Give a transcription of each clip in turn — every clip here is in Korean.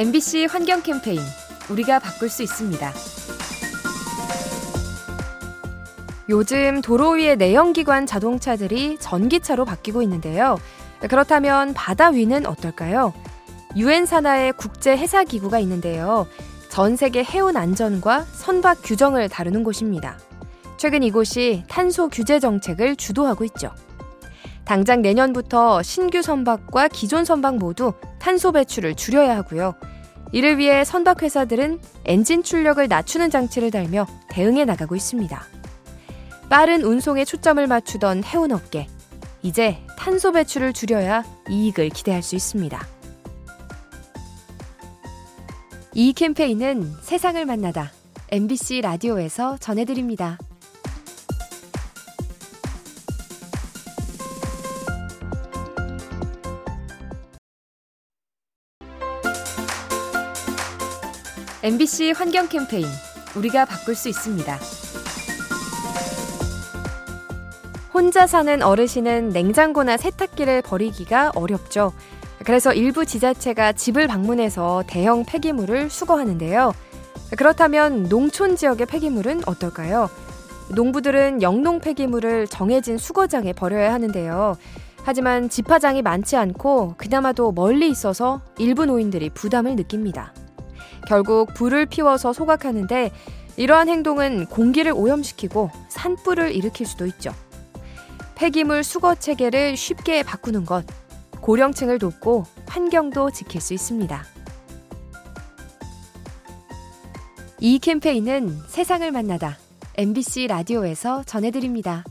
MBC 환경 캠페인 우리가 바꿀 수 있습니다. 요즘 도로 위의 내연기관 자동차들이 전기차로 바뀌고 있는데요. 그렇다면 바다 위는 어떨까요? 유엔 산하의 국제 해사 기구가 있는데요. 전 세계 해운 안전과 선박 규정을 다루는 곳입니다. 최근 이곳이 탄소 규제 정책을 주도하고 있죠. 당장 내년부터 신규 선박과 기존 선박 모두 탄소 배출을 줄여야 하고요. 이를 위해 선박 회사들은 엔진 출력을 낮추는 장치를 달며 대응해 나가고 있습니다. 빠른 운송에 초점을 맞추던 해운업계. 이제 탄소 배출을 줄여야 이익을 기대할 수 있습니다. 이 캠페인은 세상을 만나다 MBC 라디오에서 전해드립니다. MBC 환경 캠페인 우리가 바꿀 수 있습니다. 혼자 사는 어르신은 냉장고나 세탁기를 버리기가 어렵죠. 그래서 일부 지자체가 집을 방문해서 대형 폐기물을 수거하는데요. 그렇다면 농촌 지역의 폐기물은 어떨까요? 농부들은 영농 폐기물을 정해진 수거장에 버려야 하는데요. 하지만 집화장이 많지 않고 그나마도 멀리 있어서 일부 노인들이 부담을 느낍니다. 결국 불을 피워서 소각하는데 이러한 행동은 공기를 오염시키고 산불을 일으킬 수도 있죠. 폐기물 수거 체계를 쉽게 바꾸는 것, 고령층을 돕고 환경도 지킬 수 있습니다. 이 캠페인은 세상을 만나다 MBC 라디오에서 전해드립니다.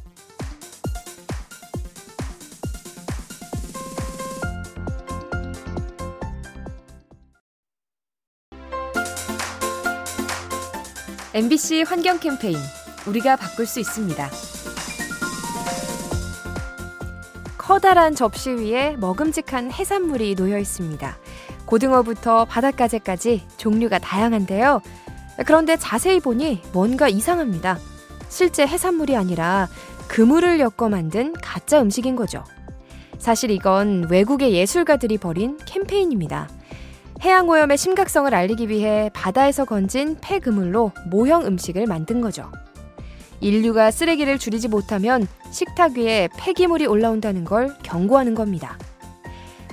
MBC 환경 캠페인 우리가 바꿀 수 있습니다. 커다란 접시 위에 먹음직한 해산물이 놓여 있습니다. 고등어부터 바닷가재까지 종류가 다양한데요. 그런데 자세히 보니 뭔가 이상합니다. 실제 해산물이 아니라 그물을 엮어 만든 가짜 음식인 거죠. 사실 이건 외국의 예술가들이 벌인 캠페인입니다. 해양 오염의 심각성을 알리기 위해 바다에서 건진 폐그물로 모형 음식을 만든 거죠. 인류가 쓰레기를 줄이지 못하면 식탁 위에 폐기물이 올라온다는 걸 경고하는 겁니다.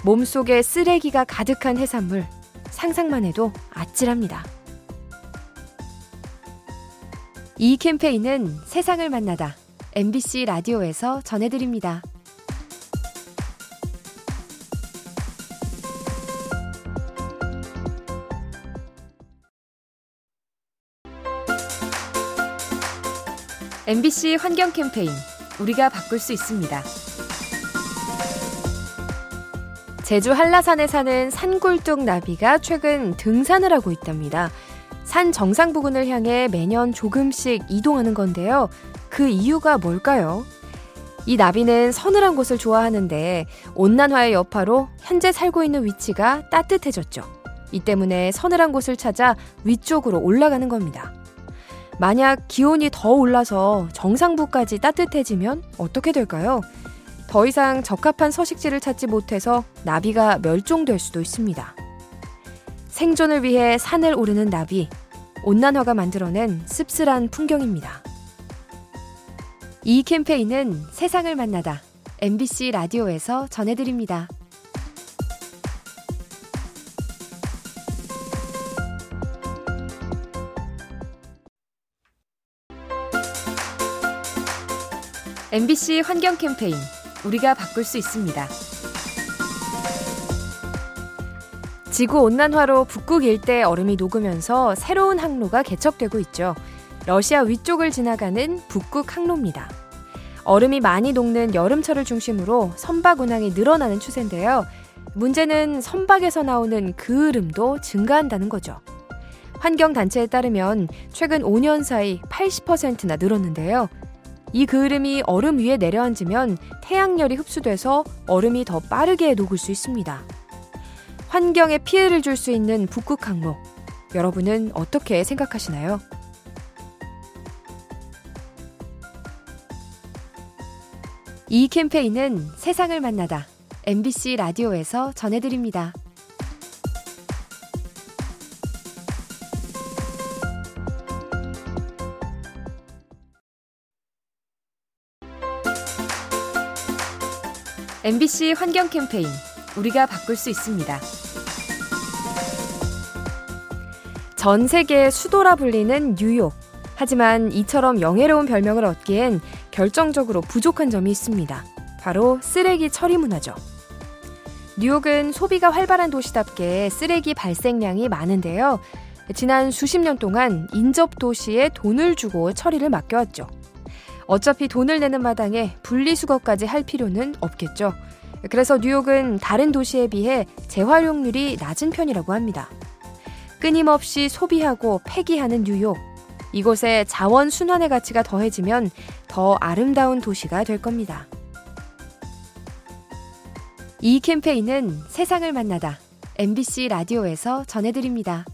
몸속에 쓰레기가 가득한 해산물, 상상만 해도 아찔합니다. 이 캠페인은 세상을 만나다 MBC 라디오에서 전해드립니다. MBC 환경 캠페인 우리가 바꿀 수 있습니다. 제주 한라산에 사는 산굴뚝 나비가 최근 등산을 하고 있답니다. 산 정상 부근을 향해 매년 조금씩 이동하는 건데요. 그 이유가 뭘까요? 이 나비는 서늘한 곳을 좋아하는데 온난화의 여파로 현재 살고 있는 위치가 따뜻해졌죠. 이 때문에 서늘한 곳을 찾아 위쪽으로 올라가는 겁니다. 만약 기온이 더 올라서 정상부까지 따뜻해지면 어떻게 될까요? 더 이상 적합한 서식지를 찾지 못해서 나비가 멸종될 수도 있습니다. 생존을 위해 산을 오르는 나비, 온난화가 만들어낸 씁쓸한 풍경입니다. 이 캠페인은 세상을 만나다 MBC 라디오에서 전해드립니다. MBC 환경 캠페인 우리가 바꿀 수 있습니다. 지구 온난화로 북극 일대 얼음이 녹으면서 새로운 항로가 개척되고 있죠. 러시아 위쪽을 지나가는 북극 항로입니다. 얼음이 많이 녹는 여름철을 중심으로 선박 운항이 늘어나는 추세인데요. 문제는 선박에서 나오는 그을음도 증가한다는 거죠. 환경단체에 따르면 최근 5년 사이 80%나 늘었는데요. 이 그을음이 얼음 위에 내려앉으면 태양열이 흡수돼서 얼음이 더 빠르게 녹을 수 있습니다. 환경에 피해를 줄 수 있는 북극 항로. 여러분은 어떻게 생각하시나요? 이 캠페인은 세상을 만나다 MBC 라디오에서 전해드립니다. MBC 환경 캠페인 우리가 바꿀 수 있습니다. 전 세계 수도라 불리는 뉴욕. 하지만 이처럼 영예로운 별명을 얻기엔 결정적으로 부족한 점이 있습니다. 바로 쓰레기 처리 문화죠. 뉴욕은 소비가 활발한 도시답게 쓰레기 발생량이 많은데요. 지난 수십 년 동안 인접 도시에 돈을 주고 처리를 맡겨왔죠. 어차피 돈을 내는 마당에 분리수거까지 할 필요는 없겠죠. 그래서 뉴욕은 다른 도시에 비해 재활용률이 낮은 편이라고 합니다. 끊임없이 소비하고 폐기하는 뉴욕. 이곳에 자원 순환의 가치가 더해지면 더 아름다운 도시가 될 겁니다. 이 캠페인은 세상을 만나다 MBC 라디오에서 전해드립니다.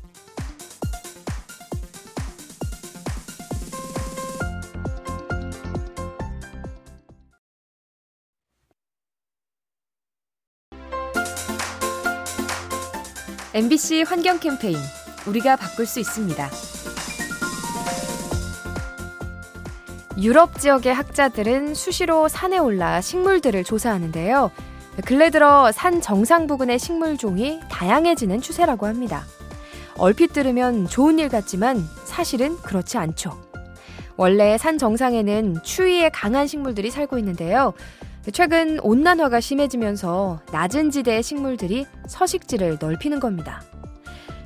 MBC 환경 캠페인 우리가 바꿀 수 있습니다. 유럽 지역의 학자들은 수시로 산에 올라 식물들을 조사하는데요. 근래 들어 산 정상 부근의 식물종이 다양해지는 추세라고 합니다. 얼핏 들으면 좋은 일 같지만 사실은 그렇지 않죠. 원래 산 정상에는 추위에 강한 식물들이 살고 있는데요. 최근 온난화가 심해지면서 낮은 지대의 식물들이 서식지를 넓히는 겁니다.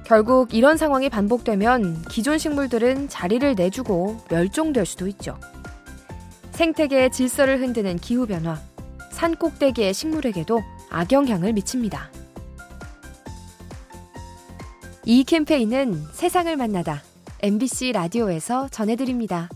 결국 이런 상황이 반복되면 기존 식물들은 자리를 내주고 멸종될 수도 있죠. 생태계의 질서를 흔드는 기후변화, 산 꼭대기의 식물에게도 악영향을 미칩니다. 이 캠페인은 세상을 만나다 MBC 라디오에서 전해드립니다.